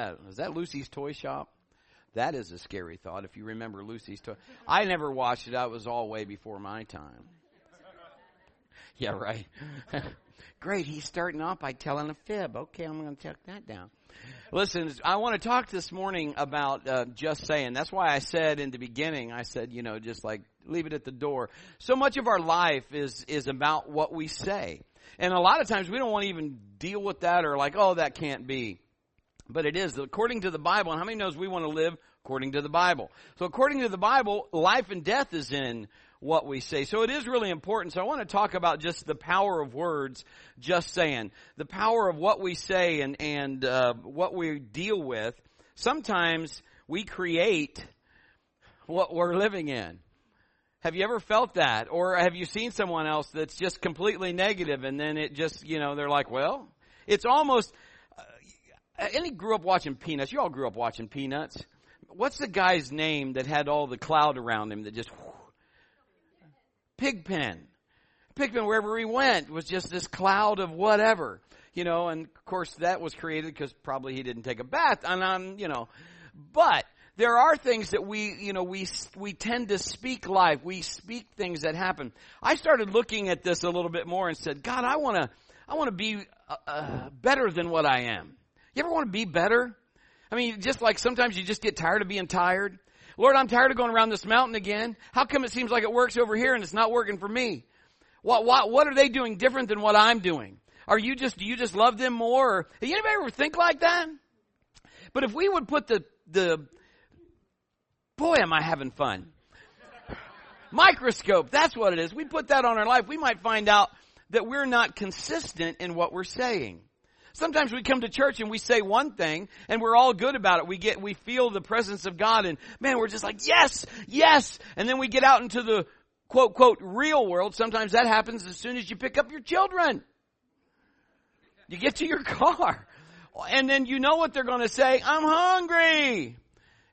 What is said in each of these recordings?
that? Is that Lucy's Toy Shop? That is a scary thought if you remember Lucy's Toy. I never watched it. That was all way before my time. Yeah, right. Great. He's starting off by telling a fib. Okay, I'm going to check that down. Listen, I want to talk this morning about uh, just saying. That's why I said in the beginning, I said, you know, just like leave it at the door. So much of our life is is about what we say, and a lot of times we don't want to even deal with that or like, oh, that can't be. But it is according to the Bible. And how many knows we want to live according to the Bible? So according to the Bible, life and death is in what we say. So it is really important. So I want to talk about just the power of words, just saying. The power of what we say and, and uh, what we deal with. Sometimes we create what we're living in. Have you ever felt that? Or have you seen someone else that's just completely negative and then it just, you know, they're like, well, it's almost, any grew up watching Peanuts? You all grew up watching Peanuts. What's the guy's name that had all the cloud around him that just Pigpen. Pigpen, wherever he went, was just this cloud of whatever, you know, and of course that was created because probably he didn't take a bath, and um, you know, but there are things that we, you know, we we tend to speak life. We speak things that happen. I started looking at this a little bit more and said, God, I want to, I want to be uh, uh, better than what I am. You ever want to be better? I mean, just like sometimes you just get tired of being tired. Lord, I'm tired of going around this mountain again. How come it seems like it works over here and it's not working for me? What, what, what are they doing different than what I'm doing? Are you just, do you just love them more? Or, anybody ever think like that? But if we would put the, the, boy, am I having fun. Microscope, that's what it is. We put that on our life. We might find out that we're not consistent in what we're saying. Sometimes we come to church and we say one thing and we're all good about it. We get, we feel the presence of God and man, we're just like, yes, yes. And then we get out into the quote, quote, real world. Sometimes that happens as soon as you pick up your children. You get to your car and then you know what they're going to say. I'm hungry.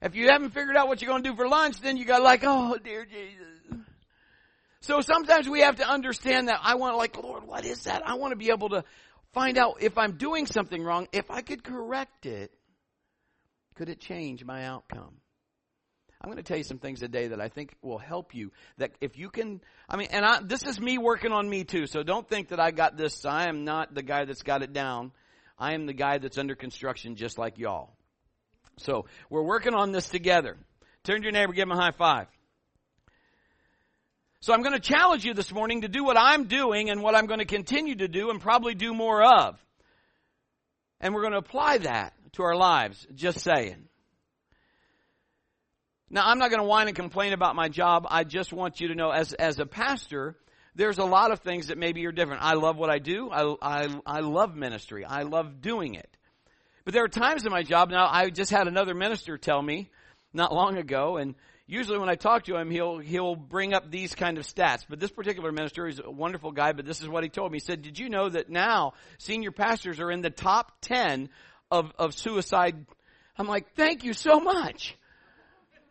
If you haven't figured out what you're going to do for lunch, then you got like, oh dear Jesus. So sometimes we have to understand that I want like, Lord, what is that? I want to be able to find out if I'm doing something wrong, if I could correct it, could it change my outcome? I'm going to tell you some things today that I think will help you. That if you can, I mean, and I, this is me working on me too. So don't think that I got this. I am not the guy that's got it down. I am the guy that's under construction just like y'all. So we're working on this together. Turn to your neighbor, give him a high five. So I'm going to challenge you this morning to do what I'm doing and what I'm going to continue to do and probably do more of. And we're going to apply that to our lives, just saying. Now, I'm not going to whine and complain about my job. I just want you to know, as, as a pastor, there's a lot of things that maybe are different. I love what I do. I, I, I love ministry. I love doing it. But there are times in my job, now I just had another minister tell me not long ago, and usually when I talk to him, he'll, he'll bring up these kind of stats. But this particular minister, he's a wonderful guy, but this is what he told me. He said, did you know that now senior pastors are in the top 10 of, of suicide? I'm like, thank you so much.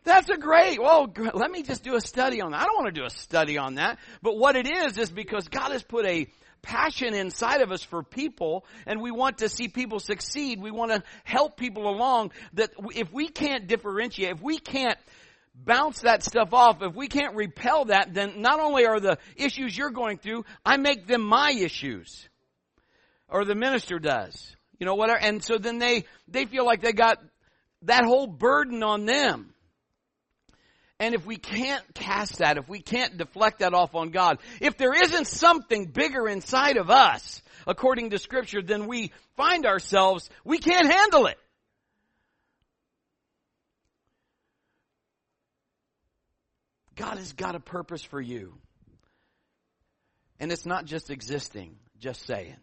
That's a great, well, let me just do a study on that. I don't want to do a study on that. But what it is, is because God has put a passion inside of us for people and we want to see people succeed. We want to help people along that if we can't differentiate, if we can't bounce that stuff off, if we can't repel that, then not only are the issues you're going through, I make them my issues. Or the minister does. You know, whatever. And so then they, they feel like they got that whole burden on them. And if we can't cast that, if we can't deflect that off on God, if there isn't something bigger inside of us, according to scripture, then we find ourselves, we can't handle it. God has got a purpose for you. And it's not just existing, just saying.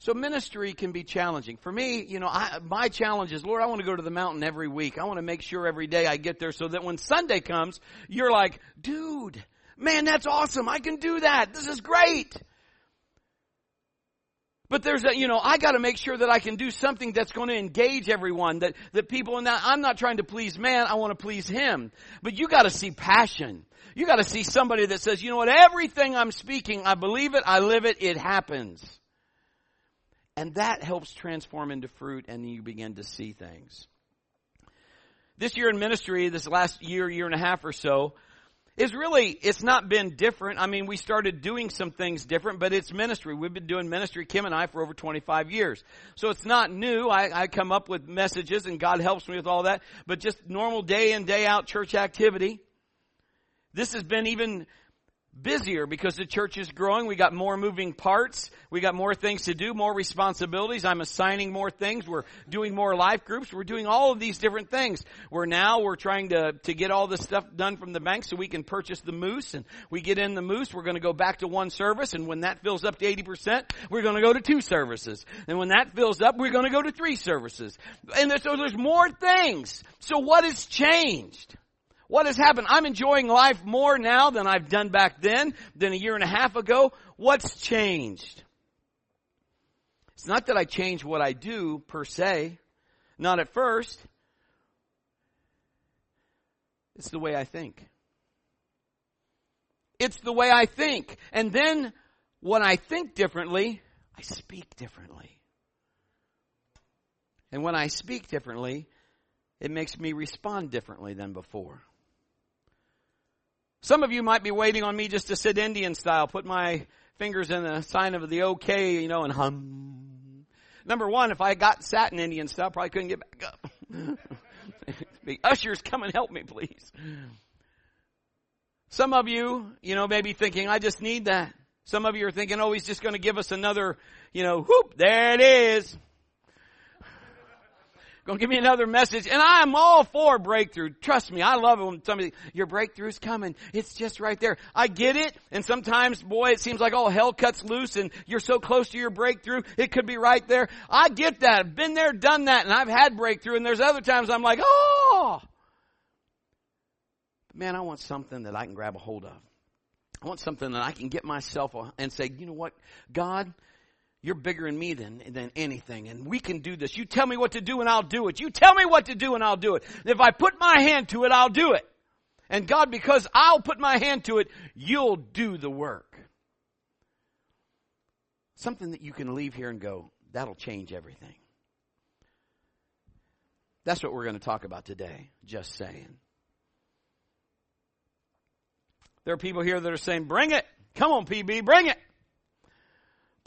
So ministry can be challenging. For me, you know, I, my challenge is, Lord, I want to go to the mountain every week. I want to make sure every day I get there so that when Sunday comes, you're like, dude, man, that's awesome. I can do that. This is great. But there's a, you know, I gotta make sure that I can do something that's to engage everyone, that, that people in that, I'm not trying to please man, I want to please him. But you gotta see passion. You gotta see somebody that says, you know what, everything I'm speaking, I believe it, I live it, it happens. And that helps transform into fruit and you begin to see things. This year in ministry, this last year, year and a half or so, is really, it's not been different. I mean, we started doing some things different, but it's ministry. We've been doing ministry, Kim and I, for over 25 years. So it's not new. I, I come up with messages and God helps me with all that, but just normal day in, day out church activity. This has been even busier because the church is growing. We got more moving parts. We got more things to do, more responsibilities. I'm assigning more things. We're doing more life groups. We're doing all of these different things. We're now, we're trying to, to get all this stuff done from the bank so we can purchase the moose and we get in the moose. We're going to go back to one service and when that fills up to 80%, we're going to go to two services. And when that fills up, we're going to go to three services. And so there's more things. So what has changed? What has happened? I'm enjoying life more now than I've done back then, than a year and a half ago. What's changed? It's not that I change what I do per se, not at first. It's the way I think. It's the way I think. And then when I think differently, I speak differently. And when I speak differently, it makes me respond differently than before. Some of you might be waiting on me just to sit Indian style, put my fingers in the sign of the okay, you know, and hum. Number one, if I got sat in Indian style, probably couldn't get back up. the ushers, come and help me, please. Some of you, you know, may be thinking, I just need that. Some of you are thinking, oh, he's just going to give us another, you know, whoop, there it is. Gonna give me another message. And I am all for breakthrough. Trust me, I love it when somebody, your breakthrough's coming. It's just right there. I get it. And sometimes, boy, it seems like all hell cuts loose and you're so close to your breakthrough. It could be right there. I get that. I've been there, done that, and I've had breakthrough. And there's other times I'm like, oh! man, I want something that I can grab a hold of. I want something that I can get myself and say, you know what, God, you're bigger in me than, than anything, and we can do this. You tell me what to do and I'll do it. You tell me what to do and I'll do it. And if I put my hand to it, I'll do it. And God, because I'll put my hand to it, you'll do the work. Something that you can leave here and go, that'll change everything. That's what we're going to talk about today. Just saying. There are people here that are saying, bring it. Come on, PB, bring it.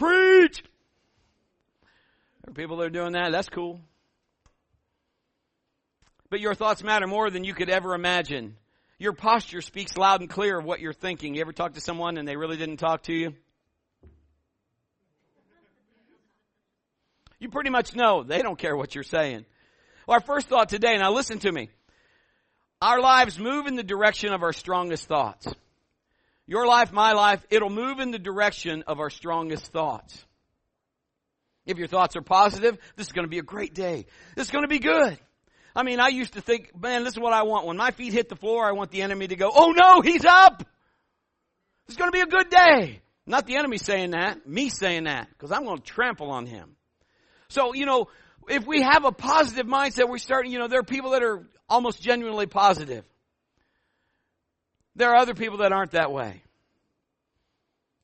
Preach! There are people that are doing that. That's cool. But your thoughts matter more than you could ever imagine. Your posture speaks loud and clear of what you're thinking. You ever talk to someone and they really didn't talk to you? You pretty much know they don't care what you're saying. Well, our first thought today, now listen to me. Our lives move in the direction of our strongest thoughts. Your life, my life, it'll move in the direction of our strongest thoughts. If your thoughts are positive, this is going to be a great day. This is going to be good. I mean, I used to think, man, this is what I want. When my feet hit the floor, I want the enemy to go, oh no, he's up! It's going to be a good day. Not the enemy saying that, me saying that, because I'm going to trample on him. So, you know, if we have a positive mindset, we're starting, you know, there are people that are almost genuinely positive. There are other people that aren't that way.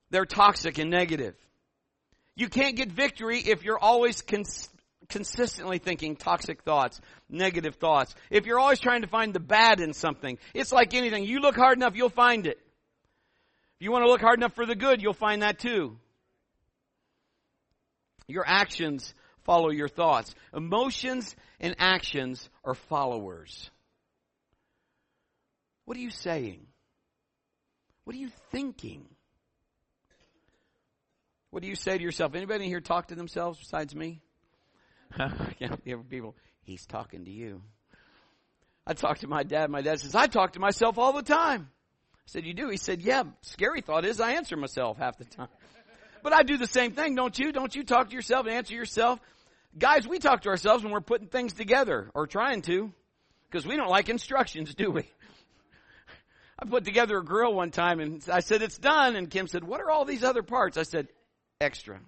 They're toxic and negative. You can't get victory if you're always cons- consistently thinking toxic thoughts, negative thoughts. If you're always trying to find the bad in something, it's like anything. You look hard enough, you'll find it. If you want to look hard enough for the good, you'll find that too. Your actions follow your thoughts. Emotions and actions are followers. What are you saying? What are you thinking? What do you say to yourself? Anybody here talk to themselves besides me? yeah, people, he's talking to you. I talked to my dad. My dad says, I talk to myself all the time. I said, you do? He said, yeah, scary thought is I answer myself half the time. But I do the same thing, don't you? Don't you talk to yourself and answer yourself? Guys, we talk to ourselves when we're putting things together, or trying to, because we don't like instructions, do we? I put together a grill one time and I said, it's done. And Kim said, what are all these other parts? I said, extra.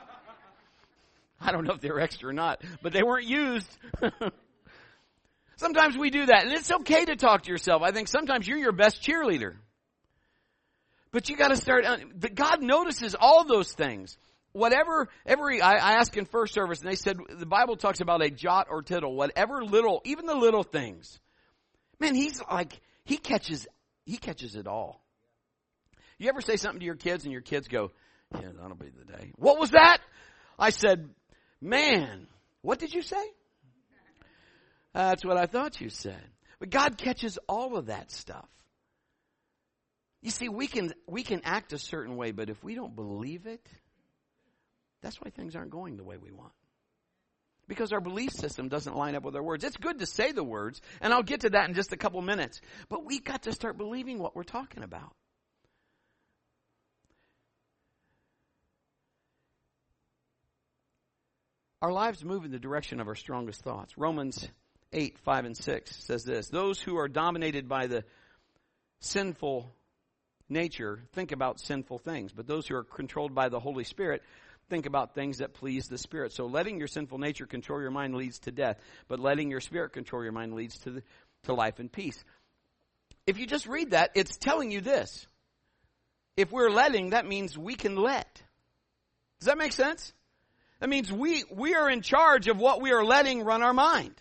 I don't know if they were extra or not, but they weren't used. sometimes we do that and it's okay to talk to yourself. I think sometimes you're your best cheerleader. But you gotta start, uh, God notices all those things. whatever, every, I, I asked in first service and they said the Bible talks about a jot or tittle, whatever little, even the little things. Man, he's like, he catches, he catches it all. You ever say something to your kids and your kids go, yeah, that'll be the day. What was that? I said, man, what did you say? That's what I thought you said. But God catches all of that stuff. You see, we can, we can act a certain way, but if we don't believe it, that's why things aren't going the way we want. Because our belief system doesn't line up with our words. It's good to say the words, and I'll get to that in just a couple minutes. But we got to start believing what we're talking about. Our lives move in the direction of our strongest thoughts. Romans 8, 5, and 6 says this Those who are dominated by the sinful nature think about sinful things, but those who are controlled by the Holy Spirit think about things that please the Spirit. So letting your sinful nature control your mind leads to death, but letting your spirit control your mind leads to, the, to life and peace. If you just read that, it's telling you this. If we're letting, that means we can let. Does that make sense? That means we, we are in charge of what we are letting run our mind.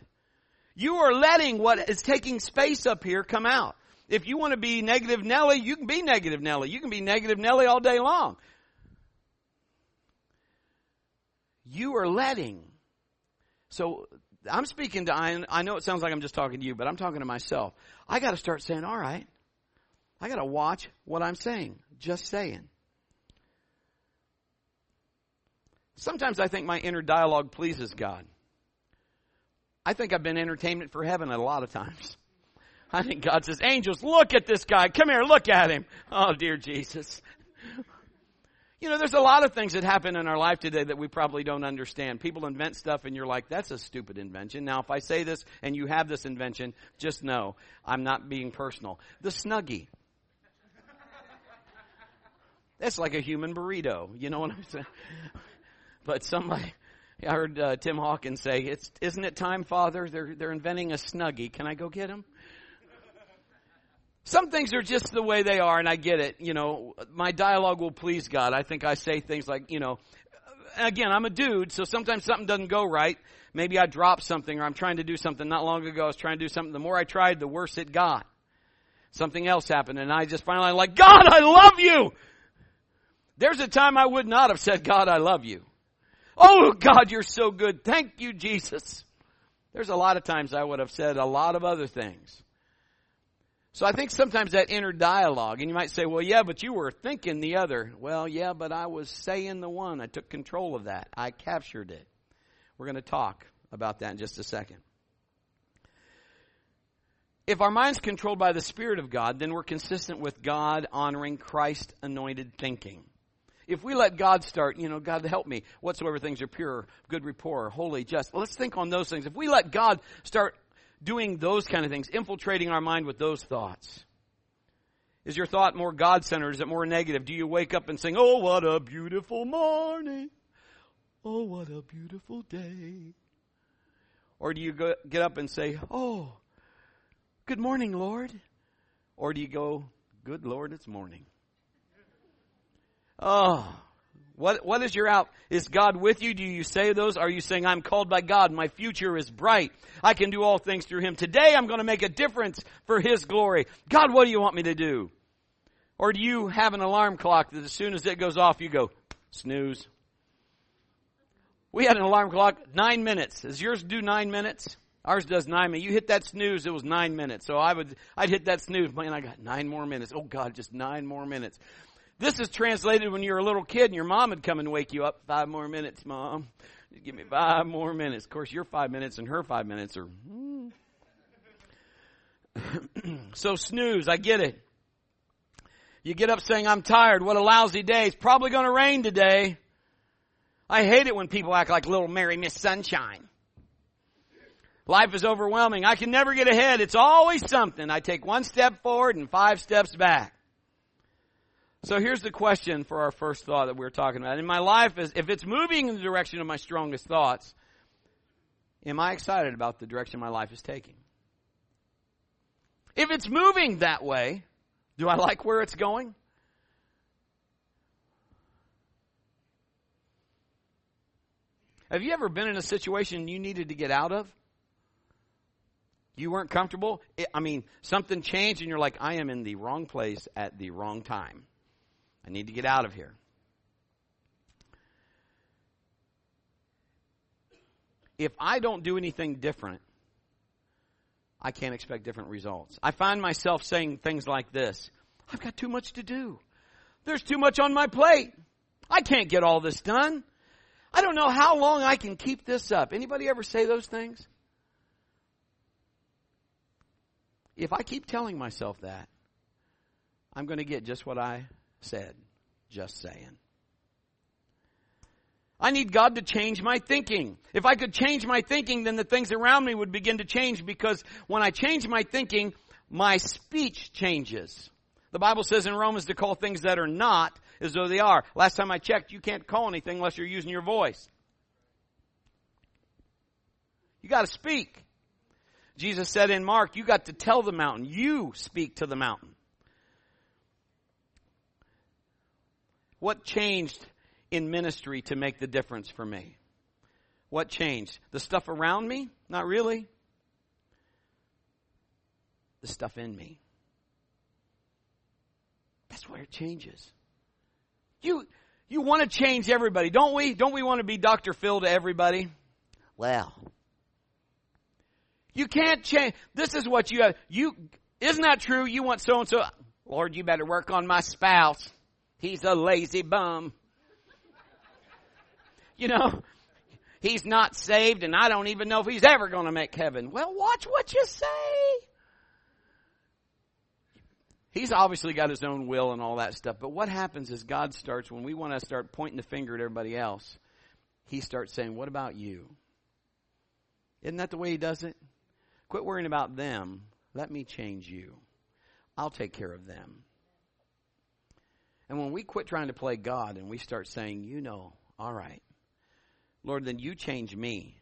You are letting what is taking space up here come out. If you want to be negative Nelly, you can be negative Nelly. You can be negative Nelly all day long. You are letting. So I'm speaking to, I, I know it sounds like I'm just talking to you, but I'm talking to myself. I got to start saying, all right, I got to watch what I'm saying. Just saying. Sometimes I think my inner dialogue pleases God. I think I've been entertainment for heaven a lot of times. I think God says, angels, look at this guy. Come here, look at him. Oh, dear Jesus. You know, there's a lot of things that happen in our life today that we probably don't understand. People invent stuff and you're like, that's a stupid invention. Now, if I say this and you have this invention, just know I'm not being personal. The Snuggie. That's like a human burrito. You know what I'm saying? But somebody, I heard uh, Tim Hawkins say, "It's isn't it time, Father? They're they're inventing a Snuggie. Can I go get him?" Some things are just the way they are, and I get it. You know, my dialogue will please God. I think I say things like, you know, again, I'm a dude, so sometimes something doesn't go right. Maybe I drop something or I'm trying to do something. Not long ago, I was trying to do something. The more I tried, the worse it got. Something else happened, and I just finally like, God, I love you. There's a time I would not have said, God, I love you. Oh, God, you're so good. Thank you, Jesus. There's a lot of times I would have said a lot of other things. So I think sometimes that inner dialogue, and you might say, well, yeah, but you were thinking the other. Well, yeah, but I was saying the one. I took control of that. I captured it. We're going to talk about that in just a second. If our mind's controlled by the Spirit of God, then we're consistent with God honoring Christ anointed thinking. If we let God start, you know, God help me, whatsoever things are pure, good rapport, holy, just. Let's think on those things. If we let God start doing those kind of things, infiltrating our mind with those thoughts? Is your thought more God centered? Is it more negative? Do you wake up and sing, Oh, what a beautiful morning! Oh, what a beautiful day! Or do you go, get up and say, Oh, good morning, Lord? Or do you go, Good Lord, it's morning? Oh, what, what is your out? Is God with you? Do you say those? Are you saying, I'm called by God. My future is bright. I can do all things through Him. Today I'm going to make a difference for His glory. God, what do you want me to do? Or do you have an alarm clock that as soon as it goes off, you go, snooze? We had an alarm clock, nine minutes. Does yours do nine minutes? Ours does nine minutes. You hit that snooze, it was nine minutes. So I would, I'd hit that snooze, man, I got nine more minutes. Oh God, just nine more minutes. This is translated when you were a little kid and your mom would come and wake you up. Five more minutes, mom. Give me five more minutes. Of course, your five minutes and her five minutes are. Hmm. so snooze, I get it. You get up saying, I'm tired. What a lousy day. It's probably going to rain today. I hate it when people act like little Mary Miss Sunshine. Life is overwhelming. I can never get ahead. It's always something. I take one step forward and five steps back. So here's the question for our first thought that we are talking about. In my life, is if it's moving in the direction of my strongest thoughts, am I excited about the direction my life is taking? If it's moving that way, do I like where it's going? Have you ever been in a situation you needed to get out of? You weren't comfortable? I mean, something changed and you're like, I am in the wrong place at the wrong time. I need to get out of here. If I don't do anything different, I can't expect different results. I find myself saying things like this I've got too much to do. There's too much on my plate. I can't get all this done. I don't know how long I can keep this up. Anybody ever say those things? If I keep telling myself that, I'm going to get just what I said. Just saying. I need God to change my thinking. If I could change my thinking, then the things around me would begin to change because when I change my thinking, my speech changes. The Bible says in Romans to call things that are not as though they are. Last time I checked, you can't call anything unless you're using your voice. You got to speak. Jesus said in Mark, you got to tell the mountain. You speak to the mountain. What changed in ministry to make the difference for me? What changed? The stuff around me? Not really. The stuff in me. That's where it changes. You, you want to change everybody, don't we? Don't we want to be Dr. Phil to everybody? Well, you can't change. This is what you have. You, isn't that true? You want so and so. Lord, you better work on my spouse. He's a lazy bum. You know, he's not saved and I don't even know if he's ever going to make heaven. Well, watch what you say. He's obviously got his own will and all that stuff. But what happens is God starts, when we want to start pointing the finger at everybody else, he starts saying, What about you? Isn't that the way he does it? Quit worrying about them. Let me change you. I'll take care of them. And when we quit trying to play God and we start saying, You know, all right, Lord, then you change me.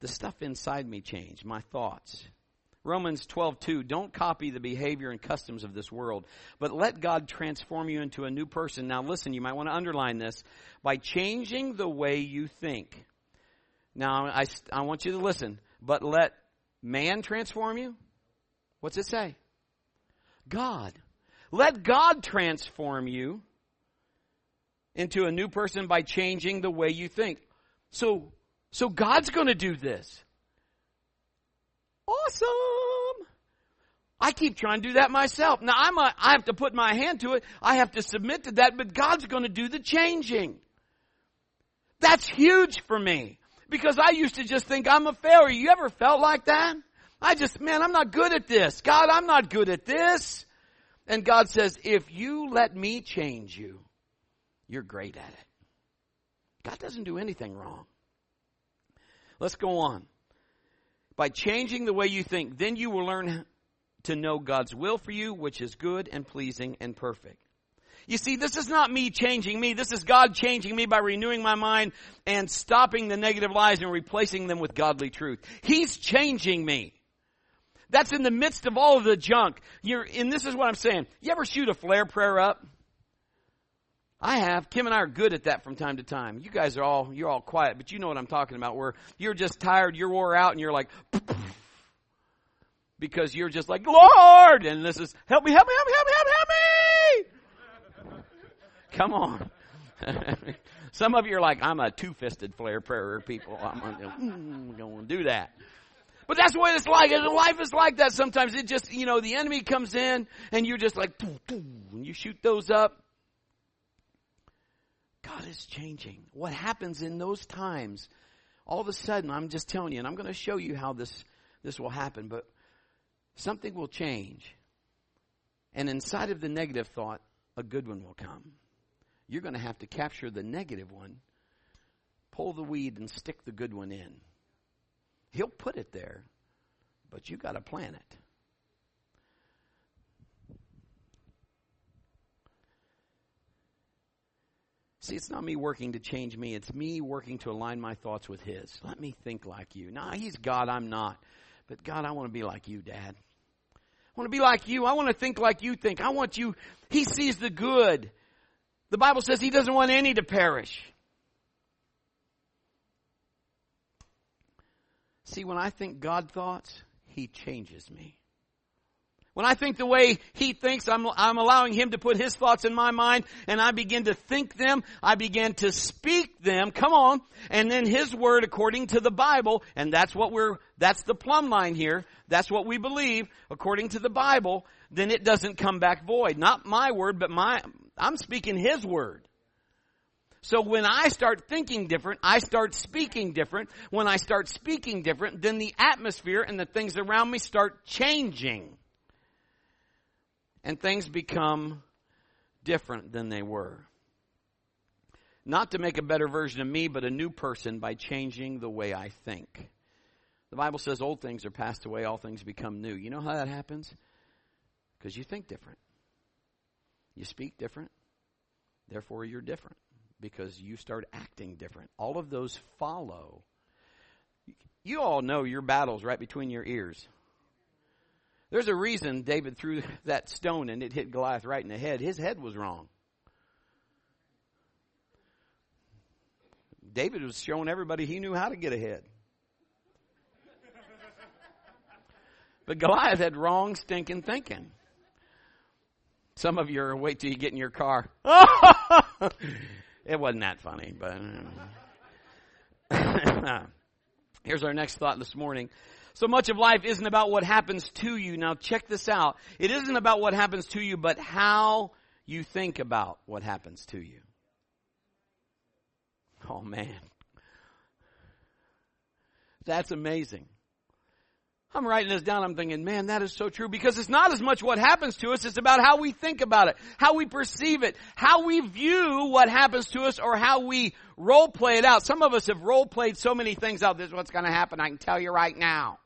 The stuff inside me changed, my thoughts. Romans 12:2 Don't copy the behavior and customs of this world, but let God transform you into a new person. Now listen, you might want to underline this by changing the way you think. Now I I want you to listen, but let man transform you? What's it say? God. Let God transform you into a new person by changing the way you think. So so God's going to do this. Awesome. I keep trying to do that myself. Now I'm a, I have to put my hand to it. I have to submit to that, but God's going to do the changing. That's huge for me because I used to just think I'm a failure. You ever felt like that? I just, man, I'm not good at this. God, I'm not good at this. And God says, if you let me change you, you're great at it. God doesn't do anything wrong. Let's go on by changing the way you think, then you will learn to know God's will for you, which is good and pleasing and perfect. You see, this is not me changing me. This is God changing me by renewing my mind and stopping the negative lies and replacing them with godly truth. He's changing me. That's in the midst of all of the junk. You're, and this is what I'm saying. You ever shoot a flare prayer up? I have. Kim and I are good at that from time to time. You guys are all, you're all quiet, but you know what I'm talking about where you're just tired, you're wore out, and you're like, because you're just like, Lord! And this is, help me, help me, help me, help me, help me, help me! Come on. Some of you are like, I'm a two-fisted flare prayer people. I'm going mm, to do that. But that's what it's like. Life is like that sometimes. It just, you know, the enemy comes in and you're just like, and you shoot those up. God is changing. What happens in those times, all of a sudden, I'm just telling you, and I'm going to show you how this, this will happen, but something will change. And inside of the negative thought, a good one will come. You're going to have to capture the negative one, pull the weed, and stick the good one in. He'll put it there, but you got to plan it. See, it's not me working to change me. It's me working to align my thoughts with His. Let me think like you. Nah, He's God. I'm not. But God, I want to be like you, Dad. I want to be like you. I want to think like you think. I want you. He sees the good. The Bible says He doesn't want any to perish. See, when I think God thoughts, He changes me. When I think the way he thinks, I'm, I'm allowing him to put his thoughts in my mind and I begin to think them. I begin to speak them. Come on. And then his word according to the Bible, and that's what we're, that's the plumb line here. That's what we believe according to the Bible. Then it doesn't come back void. Not my word, but my, I'm speaking his word. So when I start thinking different, I start speaking different. When I start speaking different, then the atmosphere and the things around me start changing and things become different than they were. Not to make a better version of me, but a new person by changing the way I think. The Bible says old things are passed away, all things become new. You know how that happens? Because you think different. You speak different. Therefore, you're different because you start acting different. All of those follow. You all know your battle's right between your ears. There's a reason David threw that stone and it hit Goliath right in the head. His head was wrong. David was showing everybody he knew how to get ahead. But Goliath had wrong stinking thinking. Some of you are wait till you get in your car. it wasn't that funny, but uh, here's our next thought this morning. So much of life isn't about what happens to you. Now check this out. It isn't about what happens to you, but how you think about what happens to you. Oh man. That's amazing. I'm writing this down. I'm thinking, man, that is so true because it's not as much what happens to us. It's about how we think about it, how we perceive it, how we view what happens to us or how we role play it out. Some of us have role played so many things out. This is what's going to happen. I can tell you right now.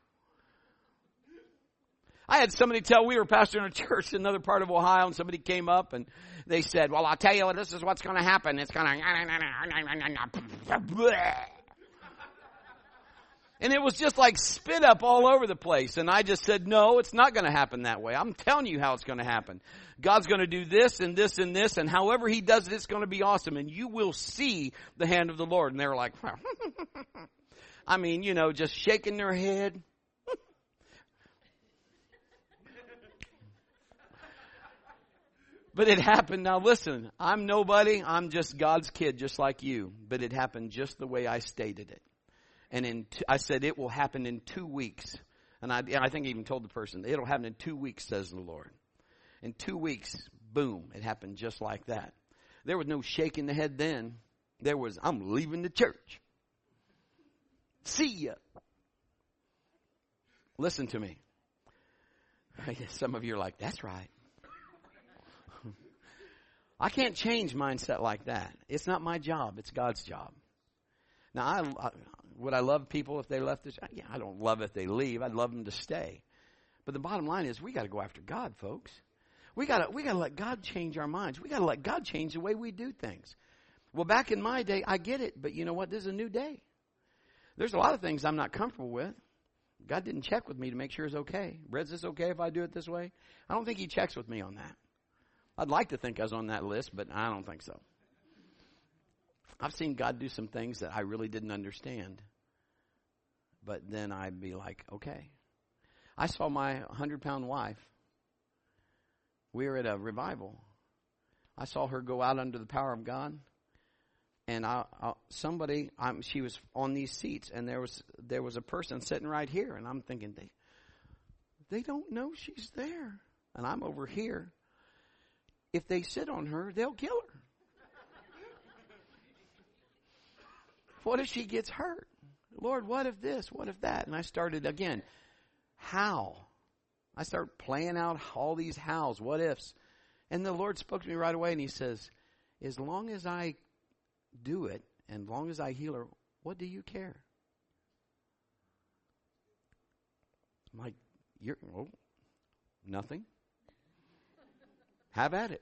I had somebody tell, we were pastoring a church in another part of Ohio and somebody came up and they said, well, I'll tell you, this is what's going to happen. It's going to, and it was just like spit up all over the place. And I just said, no, it's not going to happen that way. I'm telling you how it's going to happen. God's going to do this and this and this, and however He does it, it's going to be awesome, and you will see the hand of the Lord. And they were like, I mean, you know, just shaking their head. But it happened. Now listen, I'm nobody. I'm just God's kid, just like you. But it happened just the way I stated it. And in, t- I said it will happen in two weeks. And I, I think I even told the person, it'll happen in two weeks, says the Lord. In two weeks, boom, it happened just like that. There was no shaking the head then. There was, I'm leaving the church. See ya. Listen to me. I guess Some of you are like, that's right. I can't change mindset like that. It's not my job. It's God's job. Now, I, I would I love people if they left this? Yeah, I don't love if they leave. I'd love them to stay. But the bottom line is, we got to go after God, folks. We got to we got to let God change our minds. We got to let God change the way we do things. Well, back in my day, I get it, but you know what? This is a new day. There's a lot of things I'm not comfortable with. God didn't check with me to make sure it's okay. Is this okay if I do it this way? I don't think He checks with me on that. I'd like to think I was on that list, but I don't think so. I've seen God do some things that I really didn't understand. But then I'd be like, okay. I saw my 100 pound wife. We were at a revival. I saw her go out under the power of God. And I, I, somebody, I'm, she was on these seats, and there was there was a person sitting right here, and I'm thinking they they don't know she's there, and I'm over here, if they sit on her, they'll kill her. What if she gets hurt? Lord, what if this? What if that? And I started again. How? I start playing out all these hows, what ifs. And the Lord spoke to me right away and He says, As long as I do it and long as I heal her, what do you care? I'm like, You're, oh, nothing. Have at it.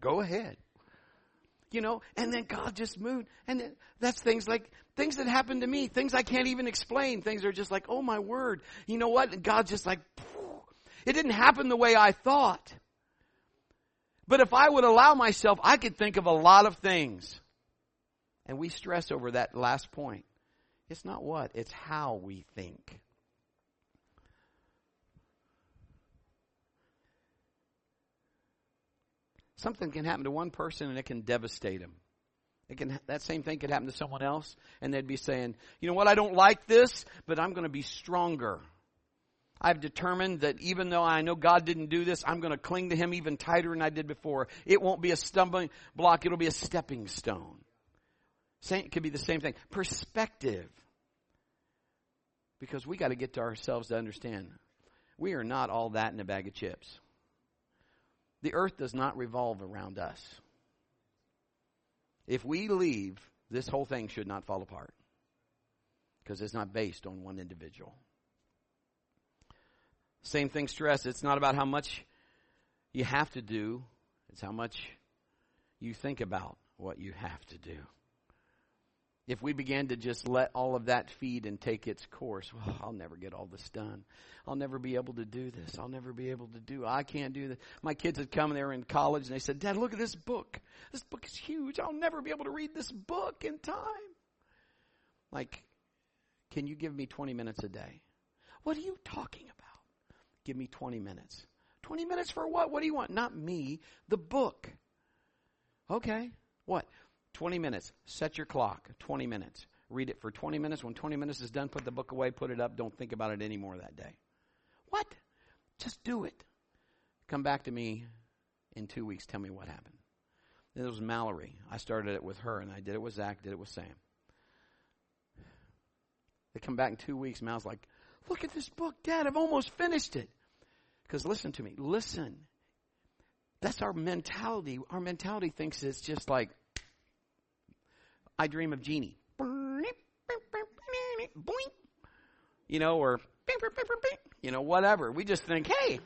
Go ahead. You know, and then God just moved. And that's things like, things that happen to me, things I can't even explain. Things are just like, oh my word. You know what? And God's just like, it didn't happen the way I thought. But if I would allow myself, I could think of a lot of things. And we stress over that last point. It's not what, it's how we think. Something can happen to one person and it can devastate them. It can, that same thing could happen to someone else and they'd be saying, you know what, I don't like this, but I'm going to be stronger. I've determined that even though I know God didn't do this, I'm going to cling to Him even tighter than I did before. It won't be a stumbling block, it'll be a stepping stone. Same, it could be the same thing. Perspective. Because we got to get to ourselves to understand we are not all that in a bag of chips. The earth does not revolve around us. If we leave, this whole thing should not fall apart because it's not based on one individual. Same thing, stress. It's not about how much you have to do, it's how much you think about what you have to do. If we began to just let all of that feed and take its course, well, I'll never get all this done. I'll never be able to do this. I'll never be able to do. I can't do this. My kids had come. They were in college, and they said, "Dad, look at this book. This book is huge. I'll never be able to read this book in time." Like, can you give me twenty minutes a day? What are you talking about? Give me 20 minutes. 20 minutes for what? What do you want? Not me, the book. Okay. What? 20 minutes. Set your clock. 20 minutes. Read it for 20 minutes. When 20 minutes is done, put the book away, put it up. Don't think about it anymore that day. What? Just do it. Come back to me in two weeks. Tell me what happened. It was Mallory. I started it with her, and I did it with Zach, did it with Sam. They come back in two weeks. Mal's like, Look at this book, Dad. I've almost finished it. Because listen to me. Listen. That's our mentality. Our mentality thinks it's just like, I dream of Jeannie. You know, or, you know, whatever. We just think, hey,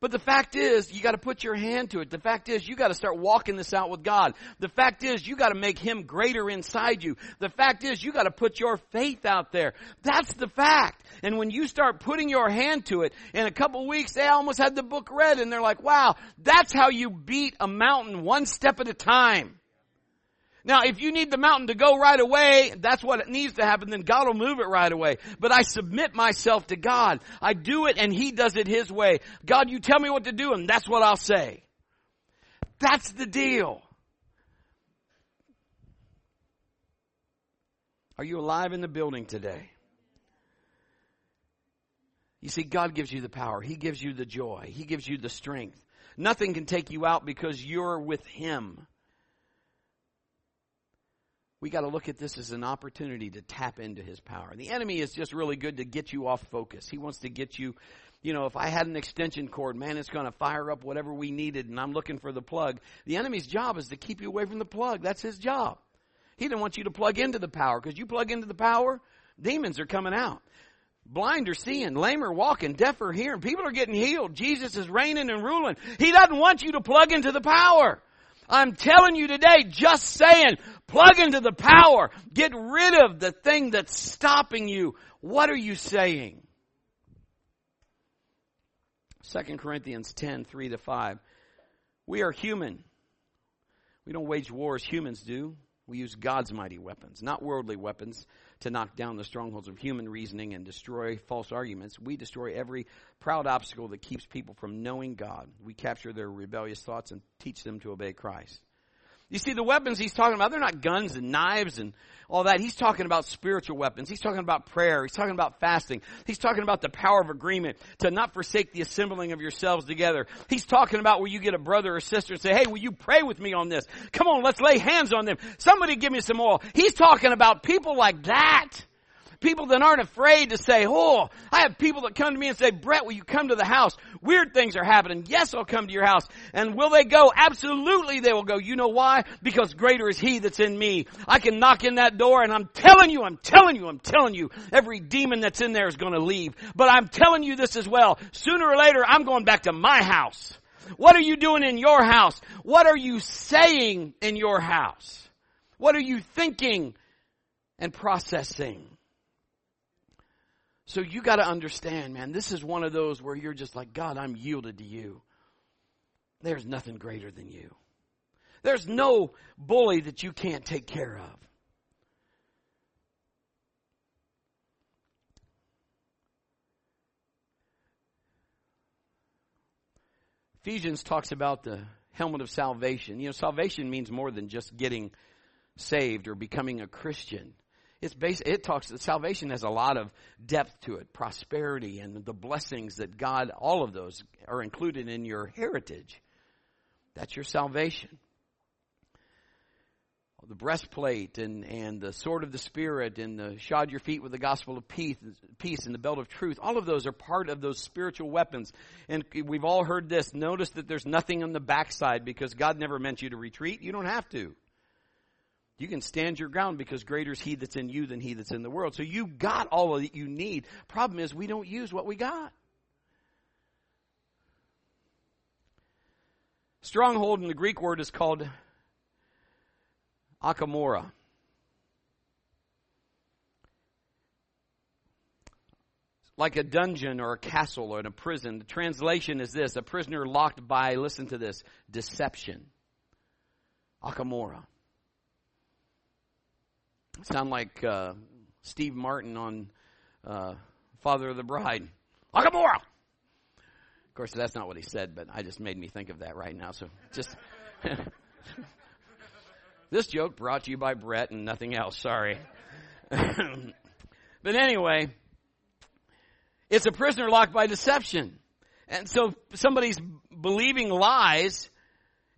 but the fact is, you got to put your hand to it. The fact is, you got to start walking this out with God. The fact is, you got to make Him greater inside you. The fact is, you got to put your faith out there. That's the fact. And when you start putting your hand to it, in a couple weeks, they almost had the book read and they're like, wow, that's how you beat a mountain one step at a time. Now, if you need the mountain to go right away, that's what it needs to happen, then God will move it right away. But I submit myself to God. I do it and He does it His way. God, you tell me what to do and that's what I'll say. That's the deal. Are you alive in the building today? You see, God gives you the power. He gives you the joy. He gives you the strength. Nothing can take you out because you're with Him we got to look at this as an opportunity to tap into his power. The enemy is just really good to get you off focus. He wants to get you, you know, if I had an extension cord, man, it's going to fire up whatever we needed and I'm looking for the plug. The enemy's job is to keep you away from the plug. That's his job. He didn't want you to plug into the power because you plug into the power, demons are coming out. Blind are seeing, lame are walking, deaf are hearing, people are getting healed. Jesus is reigning and ruling. He doesn't want you to plug into the power. I'm telling you today, just saying, plug into the power. Get rid of the thing that's stopping you. What are you saying? 2 Corinthians 10, 3 to 5. We are human. We don't wage war as humans do. We use God's mighty weapons, not worldly weapons, to knock down the strongholds of human reasoning and destroy false arguments. We destroy every proud obstacle that keeps people from knowing God. We capture their rebellious thoughts and teach them to obey Christ. You see, the weapons he's talking about, they're not guns and knives and all that. He's talking about spiritual weapons. He's talking about prayer. He's talking about fasting. He's talking about the power of agreement to not forsake the assembling of yourselves together. He's talking about where you get a brother or sister and say, hey, will you pray with me on this? Come on, let's lay hands on them. Somebody give me some oil. He's talking about people like that. People that aren't afraid to say, oh, I have people that come to me and say, Brett, will you come to the house? Weird things are happening. Yes, I'll come to your house. And will they go? Absolutely they will go. You know why? Because greater is he that's in me. I can knock in that door and I'm telling you, I'm telling you, I'm telling you, every demon that's in there is going to leave. But I'm telling you this as well. Sooner or later, I'm going back to my house. What are you doing in your house? What are you saying in your house? What are you thinking and processing? So you got to understand, man, this is one of those where you're just like, God, I'm yielded to you. There's nothing greater than you. There's no bully that you can't take care of. Ephesians talks about the helmet of salvation. You know, salvation means more than just getting saved or becoming a Christian. It's basic, it talks, salvation has a lot of depth to it, prosperity and the blessings that God, all of those are included in your heritage. That's your salvation the breastplate and, and the sword of the Spirit and the shod your feet with the gospel of peace, peace and the belt of truth. All of those are part of those spiritual weapons. And we've all heard this. Notice that there's nothing on the backside because God never meant you to retreat. You don't have to. You can stand your ground because greater is He that's in you than He that's in the world. So you've got all that you need. Problem is we don't use what we got. Stronghold in the Greek word is called Akamora. Like a dungeon or a castle or in a prison. The translation is this a prisoner locked by, listen to this, deception. Akamora. Sound like uh, Steve Martin on uh, Father of the Bride. Akamora! Of course, that's not what he said, but I just made me think of that right now. So just. This joke brought to you by Brett and nothing else. Sorry. but anyway, it's a prisoner locked by deception. And so somebody's believing lies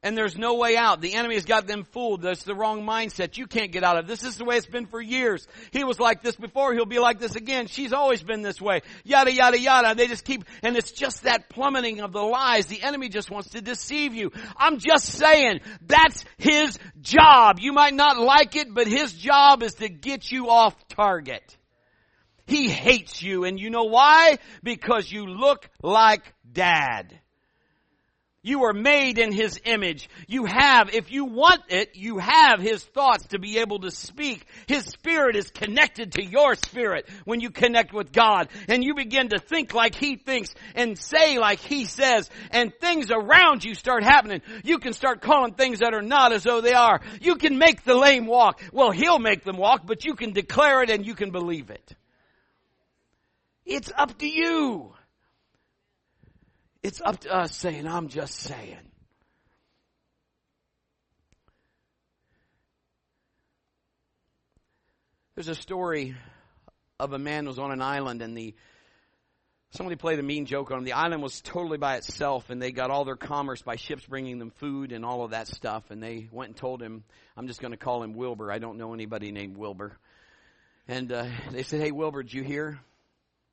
and there's no way out. The enemy has got them fooled. That's the wrong mindset. You can't get out of this. This is the way it's been for years. He was like this before. He'll be like this again. She's always been this way. Yada, yada, yada. They just keep, and it's just that plummeting of the lies. The enemy just wants to deceive you. I'm just saying, that's his job. You might not like it, but his job is to get you off target. He hates you, and you know why? Because you look like dad. You are made in His image. You have, if you want it, you have His thoughts to be able to speak. His Spirit is connected to your spirit when you connect with God. And you begin to think like He thinks and say like He says and things around you start happening. You can start calling things that are not as though they are. You can make the lame walk. Well, He'll make them walk, but you can declare it and you can believe it. It's up to you. It's up to us saying, I'm just saying. There's a story of a man who was on an island and the somebody played a mean joke on him. The island was totally by itself and they got all their commerce by ships bringing them food and all of that stuff and they went and told him, I'm just going to call him Wilbur. I don't know anybody named Wilbur. And uh, they said, Hey Wilbur, did you hear?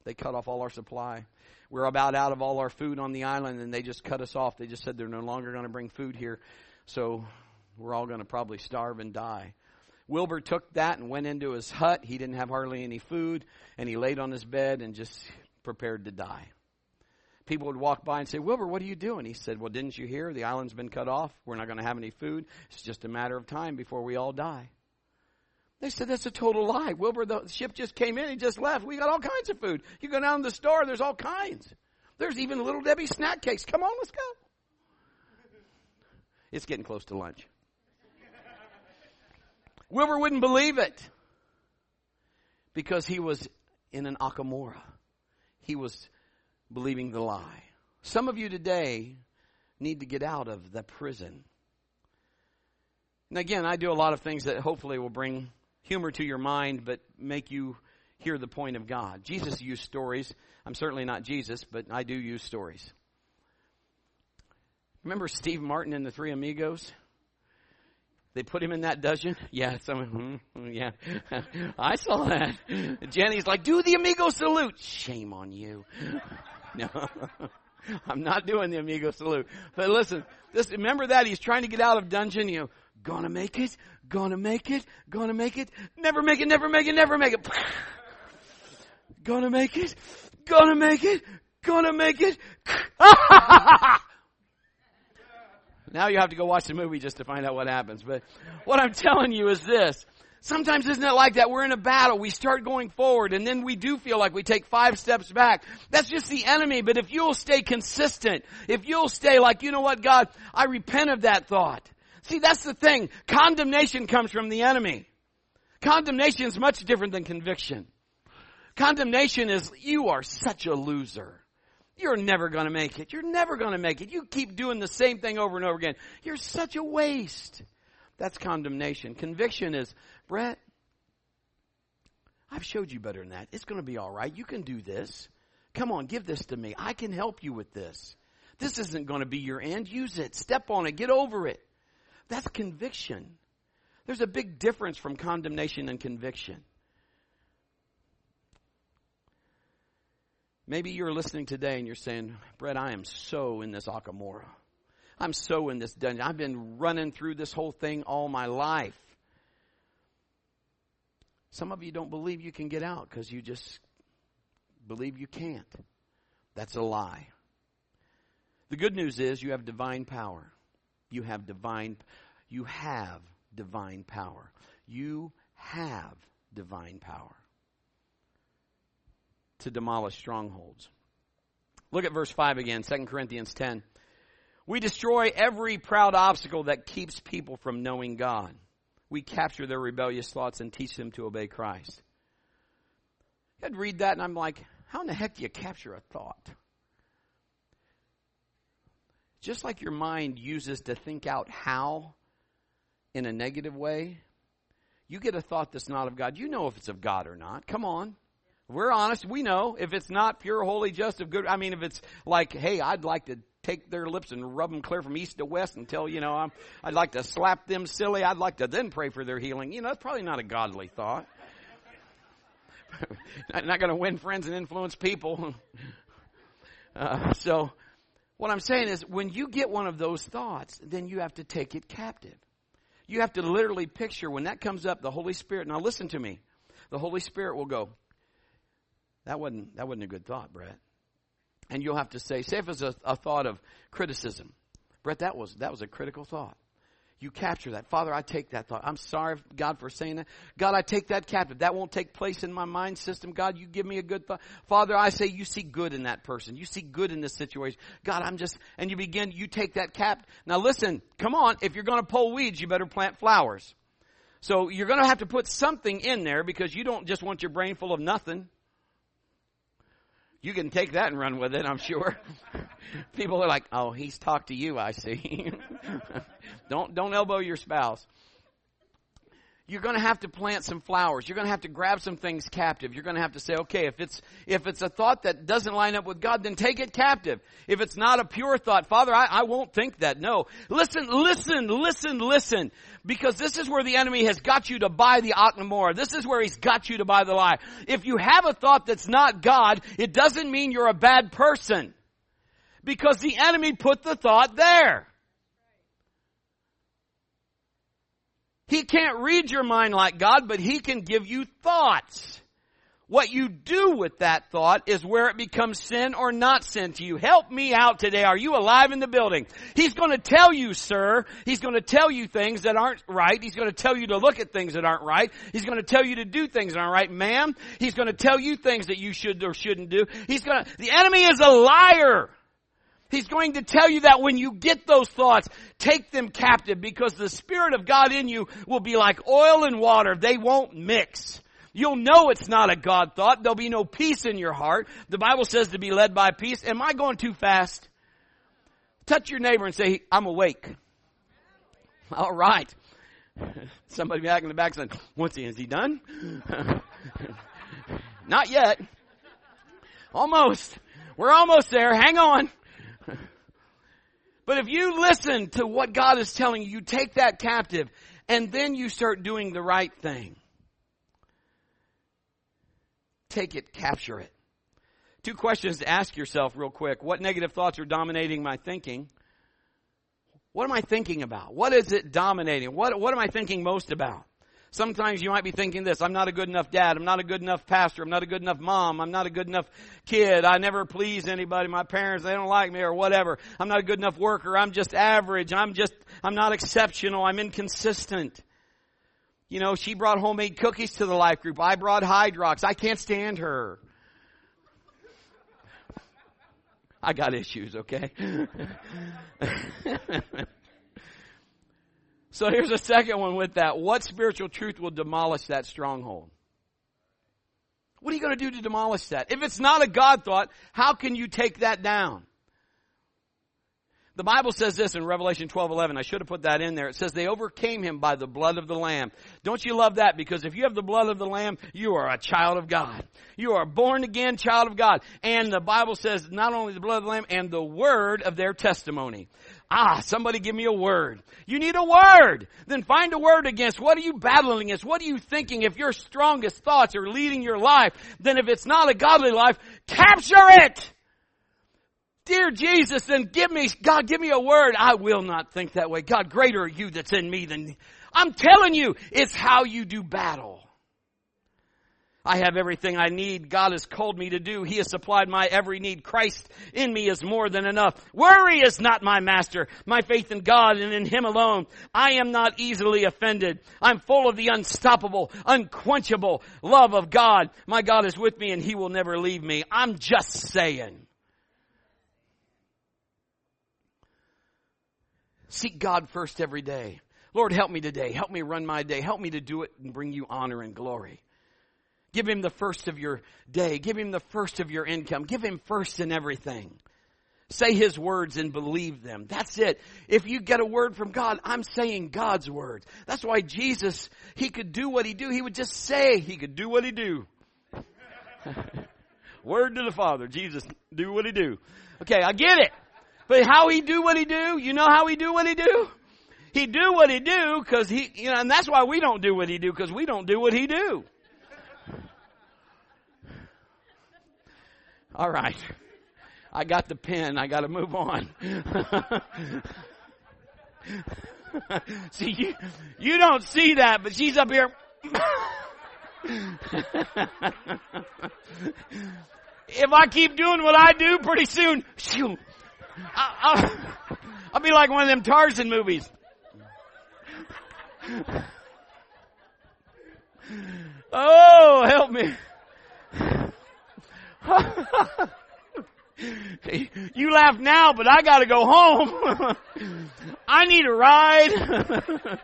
They cut off all our supply we're about out of all our food on the island and they just cut us off. They just said they're no longer going to bring food here. So we're all going to probably starve and die. Wilbur took that and went into his hut. He didn't have hardly any food and he laid on his bed and just prepared to die. People would walk by and say, Wilbur, what are you doing? He said, Well, didn't you hear? The island's been cut off. We're not going to have any food. It's just a matter of time before we all die. They said that's a total lie. Wilbur, the ship just came in, he just left. We got all kinds of food. You go down to the store, there's all kinds. There's even little Debbie snack cakes. Come on, let's go. It's getting close to lunch. Wilbur wouldn't believe it because he was in an akamora. He was believing the lie. Some of you today need to get out of the prison. And again, I do a lot of things that hopefully will bring humor to your mind, but make you hear the point of God. Jesus used stories. I'm certainly not Jesus, but I do use stories. Remember Steve Martin and the Three Amigos? They put him in that dungeon. Yeah, some, mm, yeah. I saw that. Jenny's like, do the amigo salute. Shame on you. No, I'm not doing the amigo salute. But listen, this, remember that he's trying to get out of dungeon. You know, gonna make it, Gonna make it, gonna make it, never make it, never make it, never make it. gonna make it, gonna make it, gonna make it. now you have to go watch the movie just to find out what happens. But what I'm telling you is this. Sometimes isn't it like that? We're in a battle. We start going forward and then we do feel like we take five steps back. That's just the enemy. But if you'll stay consistent, if you'll stay like, you know what, God, I repent of that thought. See, that's the thing. Condemnation comes from the enemy. Condemnation is much different than conviction. Condemnation is, you are such a loser. You're never gonna make it. You're never gonna make it. You keep doing the same thing over and over again. You're such a waste. That's condemnation. Conviction is, Brett, I've showed you better than that. It's going to be all right. You can do this. Come on, give this to me. I can help you with this. This isn't going to be your end. Use it. Step on it. Get over it. That's conviction. There's a big difference from condemnation and conviction. Maybe you're listening today and you're saying, Brett, I am so in this Akamora. I'm so in this dungeon. I've been running through this whole thing all my life. Some of you don't believe you can get out because you just believe you can't. That's a lie. The good news is you have divine power. You have divine, you have divine power. You have divine power to demolish strongholds. Look at verse 5 again, 2 Corinthians 10. We destroy every proud obstacle that keeps people from knowing God we capture their rebellious thoughts and teach them to obey Christ. I'd read that and I'm like, how in the heck do you capture a thought? Just like your mind uses to think out how in a negative way, you get a thought that's not of God. You know if it's of God or not. Come on. We're honest. We know if it's not pure, holy, just, of good. I mean, if it's like, hey, I'd like to take their lips and rub them clear from east to west until, you know, I'm, I'd like to slap them silly. I'd like to then pray for their healing. You know, that's probably not a godly thought. not, not going to win friends and influence people. uh, so, what I'm saying is, when you get one of those thoughts, then you have to take it captive. You have to literally picture when that comes up, the Holy Spirit. Now, listen to me. The Holy Spirit will go, that wasn't, that wasn't a good thought, Brett and you'll have to say, say if it's a, a thought of criticism, Brett, that was that was a critical thought. You capture that. Father, I take that thought. I'm sorry, God, for saying that. God, I take that captive. That won't take place in my mind system. God, you give me a good thought. Father, I say you see good in that person. You see good in this situation. God, I'm just, and you begin, you take that cap. Now listen, come on. If you're going to pull weeds, you better plant flowers. So you're going to have to put something in there because you don't just want your brain full of nothing. You can take that and run with it, I'm sure. People are like, "Oh, he's talked to you, I see." don't don't elbow your spouse. You're going to have to plant some flowers. You're going to have to grab some things captive. You're going to have to say, "Okay, if it's if it's a thought that doesn't line up with God, then take it captive. If it's not a pure thought, Father, I, I won't think that. No. Listen, listen, listen, listen because this is where the enemy has got you to buy the Aknamora. This is where he's got you to buy the lie. If you have a thought that's not God, it doesn't mean you're a bad person. Because the enemy put the thought there. He can't read your mind like God, but he can give you thoughts. What you do with that thought is where it becomes sin or not sin to you. Help me out today. Are you alive in the building? He's going to tell you, sir. He's going to tell you things that aren't right. He's going to tell you to look at things that aren't right. He's going to tell you to do things that aren't right. Ma'am, he's going to tell you things that you should or shouldn't do. He's going to, the enemy is a liar. He's going to tell you that when you get those thoughts, take them captive because the Spirit of God in you will be like oil and water. They won't mix. You'll know it's not a God thought. There'll be no peace in your heart. The Bible says to be led by peace. Am I going too fast? Touch your neighbor and say, I'm awake. All right. Somebody back in the back said, What's he? Is he done? Not yet. Almost. We're almost there. Hang on. But if you listen to what God is telling you, you take that captive and then you start doing the right thing take it, capture it. Two questions to ask yourself real quick. What negative thoughts are dominating my thinking? What am I thinking about? What is it dominating? What, what am I thinking most about? Sometimes you might be thinking this, I'm not a good enough dad, I'm not a good enough pastor, I'm not a good enough mom, I'm not a good enough kid, I never please anybody, my parents, they don't like me or whatever. I'm not a good enough worker, I'm just average, I'm just, I'm not exceptional, I'm inconsistent. You know, she brought homemade cookies to the life group. I brought Hydrox. I can't stand her. I got issues, okay? so here's a second one with that. What spiritual truth will demolish that stronghold? What are you going to do to demolish that? If it's not a God thought, how can you take that down? The Bible says this in Revelation 12, 11. I should have put that in there. It says they overcame him by the blood of the Lamb. Don't you love that? Because if you have the blood of the Lamb, you are a child of God. You are born again child of God. And the Bible says not only the blood of the Lamb and the word of their testimony. Ah, somebody give me a word. You need a word. Then find a word against. What are you battling against? What are you thinking? If your strongest thoughts are leading your life, then if it's not a godly life, capture it! Dear Jesus, then give me, God, give me a word. I will not think that way. God, greater are you that's in me than, I'm telling you, it's how you do battle. I have everything I need. God has called me to do. He has supplied my every need. Christ in me is more than enough. Worry is not my master. My faith in God and in Him alone. I am not easily offended. I'm full of the unstoppable, unquenchable love of God. My God is with me and He will never leave me. I'm just saying. Seek God first every day. Lord, help me today. Help me run my day. Help me to do it and bring you honor and glory. Give him the first of your day. Give him the first of your income. Give him first in everything. Say his words and believe them. That's it. If you get a word from God, I'm saying God's words. That's why Jesus, he could do what he do. He would just say he could do what he do. word to the Father. Jesus, do what he do. Okay, I get it. But how he do what he do? You know how he do what he do? He do what he do because he, you know, and that's why we don't do what he do because we don't do what he do. All right. I got the pen. I got to move on. see, you, you don't see that, but she's up here. if I keep doing what I do, pretty soon, shoo, I'll, I'll be like one of them Tarzan movies. Oh, help me. you laugh now, but I gotta go home. I need a ride.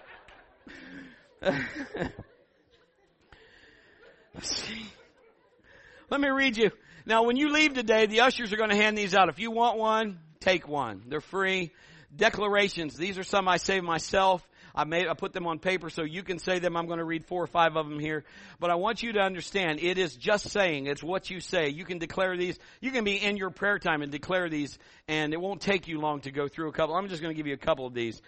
Let me read you. Now, when you leave today, the ushers are going to hand these out. If you want one, take one. They're free. Declarations. These are some I say myself. I made, I put them on paper so you can say them. I'm going to read four or five of them here. But I want you to understand, it is just saying. It's what you say. You can declare these. You can be in your prayer time and declare these, and it won't take you long to go through a couple. I'm just going to give you a couple of these.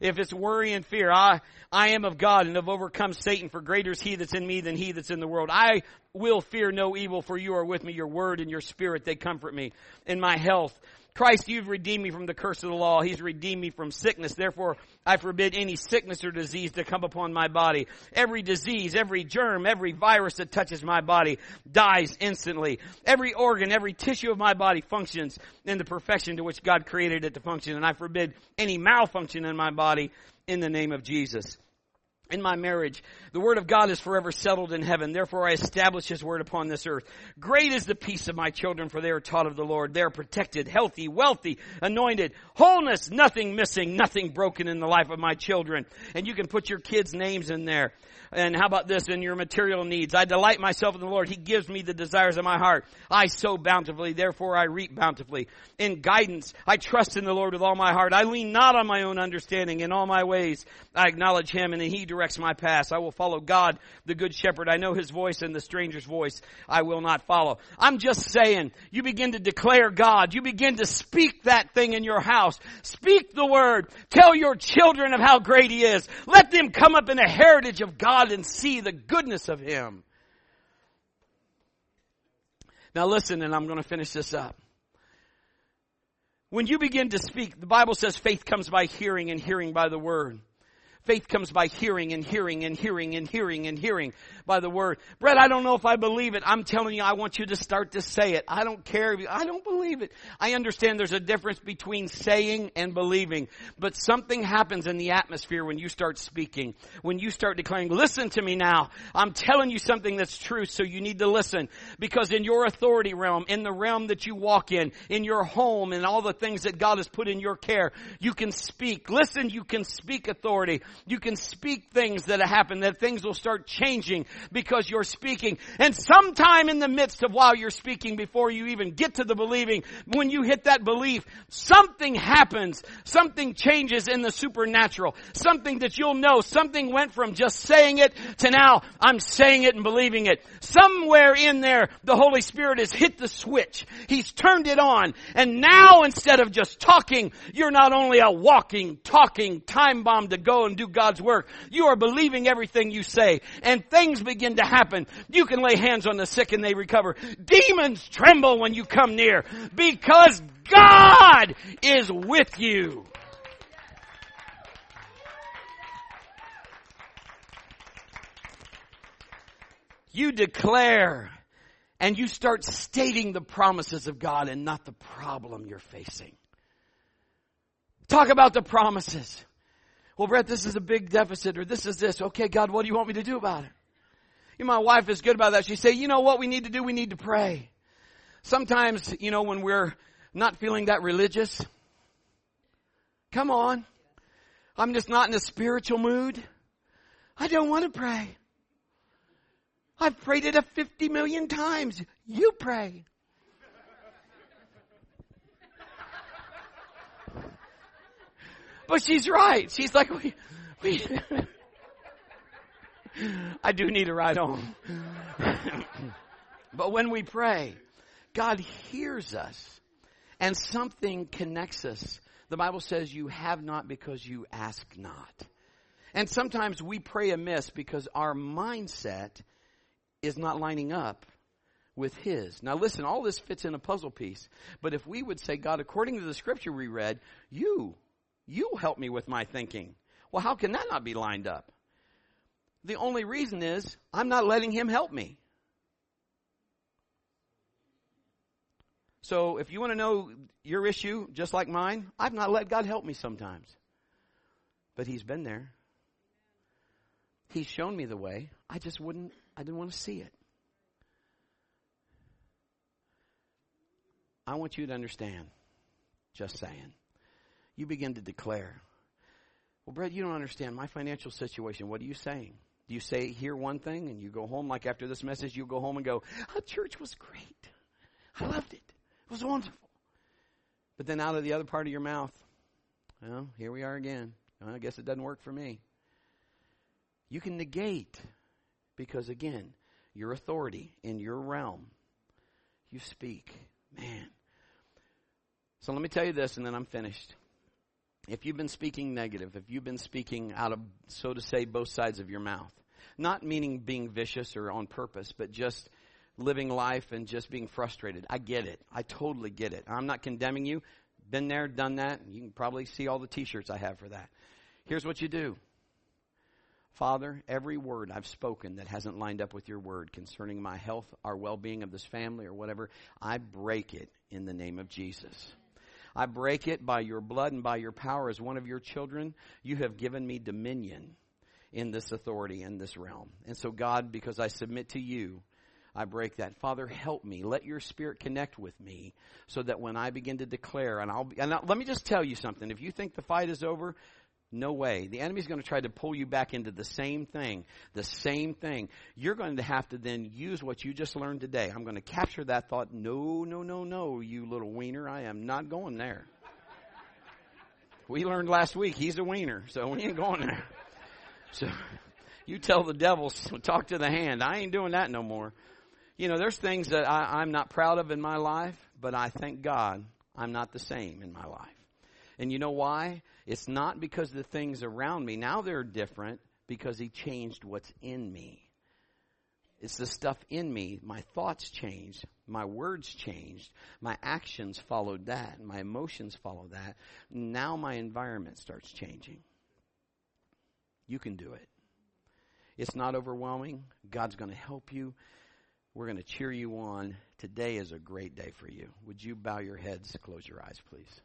If it's worry and fear, I, I am of God and have overcome Satan for greater is he that's in me than he that's in the world. I will fear no evil for you are with me. Your word and your spirit, they comfort me. In my health, Christ, you've redeemed me from the curse of the law. He's redeemed me from sickness. Therefore, I forbid any sickness or disease to come upon my body. Every disease, every germ, every virus that touches my body dies instantly. Every organ, every tissue of my body functions in the perfection to which God created it to function. And I forbid any malfunction in my body in the name of Jesus in my marriage. The word of God is forever settled in heaven. Therefore I establish his word upon this earth. Great is the peace of my children, for they are taught of the Lord. They are protected, healthy, wealthy, anointed, wholeness, nothing missing, nothing broken in the life of my children. And you can put your kids' names in there. And how about this in your material needs? I delight myself in the Lord. He gives me the desires of my heart. I sow bountifully, therefore I reap bountifully. In guidance, I trust in the Lord with all my heart. I lean not on my own understanding. In all my ways, I acknowledge Him and He directs my path. I will follow God, the good shepherd. I know His voice and the stranger's voice I will not follow. I'm just saying, you begin to declare God. You begin to speak that thing in your house. Speak the word. Tell your children of how great He is. Let them come up in a heritage of God God and see the goodness of Him. Now listen, and I'm going to finish this up. When you begin to speak, the Bible says faith comes by hearing and hearing by the word. Faith comes by hearing and hearing and hearing and hearing and hearing by the word. Brett, I don't know if I believe it. I'm telling you, I want you to start to say it. I don't care. If I don't believe it. I understand there's a difference between saying and believing, but something happens in the atmosphere when you start speaking, when you start declaring, listen to me now. I'm telling you something that's true, so you need to listen because in your authority realm, in the realm that you walk in, in your home and all the things that God has put in your care, you can speak. Listen, you can speak authority. You can speak things that happen, that things will start changing because you're speaking. And sometime in the midst of while you're speaking, before you even get to the believing, when you hit that belief, something happens. Something changes in the supernatural. Something that you'll know. Something went from just saying it to now I'm saying it and believing it. Somewhere in there, the Holy Spirit has hit the switch. He's turned it on. And now instead of just talking, you're not only a walking, talking time bomb to go and do God's work. You are believing everything you say and things begin to happen. You can lay hands on the sick and they recover. Demons tremble when you come near because God is with you. You declare and you start stating the promises of God and not the problem you're facing. Talk about the promises. Well, Brett, this is a big deficit or this is this. Okay, God, what do you want me to do about it? You know, my wife is good about that. She say, you know what we need to do? We need to pray. Sometimes, you know, when we're not feeling that religious, come on. I'm just not in a spiritual mood. I don't want to pray. I've prayed it a 50 million times. You pray. But she's right. She's like, we, we I do need a ride home. but when we pray, God hears us and something connects us. The Bible says you have not because you ask not. And sometimes we pray amiss because our mindset is not lining up with His. Now listen, all this fits in a puzzle piece. But if we would say, God, according to the scripture we read, you you help me with my thinking. Well, how can that not be lined up? The only reason is I'm not letting him help me. So if you want to know your issue, just like mine, I've not let God help me sometimes. But he's been there. He's shown me the way. I just wouldn't, I didn't want to see it. I want you to understand, just saying you begin to declare. Well, Brett, you don't understand my financial situation. What are you saying? Do you say hear one thing and you go home like after this message you go home and go, "Oh, church was great. I loved it. It was wonderful." But then out of the other part of your mouth, well, here we are again. Well, I guess it doesn't work for me. You can negate because again, your authority in your realm, you speak. Man. So let me tell you this and then I'm finished if you've been speaking negative, if you've been speaking out of, so to say, both sides of your mouth, not meaning being vicious or on purpose, but just living life and just being frustrated. I get it. I totally get it. I'm not condemning you. Been there, done that. You can probably see all the t-shirts I have for that. Here's what you do. Father, every word I've spoken that hasn't lined up with your word concerning my health, our well-being of this family or whatever, I break it in the name of Jesus. I break it by your blood and by your power as one of your children. You have given me dominion in this authority, in this realm. And so, God, because I submit to you, I break that. Father, help me. Let your spirit connect with me so that when I begin to declare, and I'll, be, and I'll, let me just tell you something. If you think the fight is over, no way. The enemy's going to try to pull you back into the same thing, the same thing. You're going to have to then use what you just learned today. I'm going to capture that thought. No, no, no, no, you little wiener. I am not going there. We learned last week he's a wiener, so we ain't going there. So you tell the devil, talk to the hand. I ain't doing that no more. You know, there's things that I, I'm not proud of in my life, but I thank God I'm not the same in my life. And you know why? It's not because the things around me, now they're different because he changed what's in me. It's the stuff in me. My thoughts changed. My words changed. My actions followed that. My emotions follow that. Now my environment starts changing. You can do it. It's not overwhelming. God's going to help you. We're going to cheer you on. Today is a great day for you. Would you bow your heads, close your eyes, please?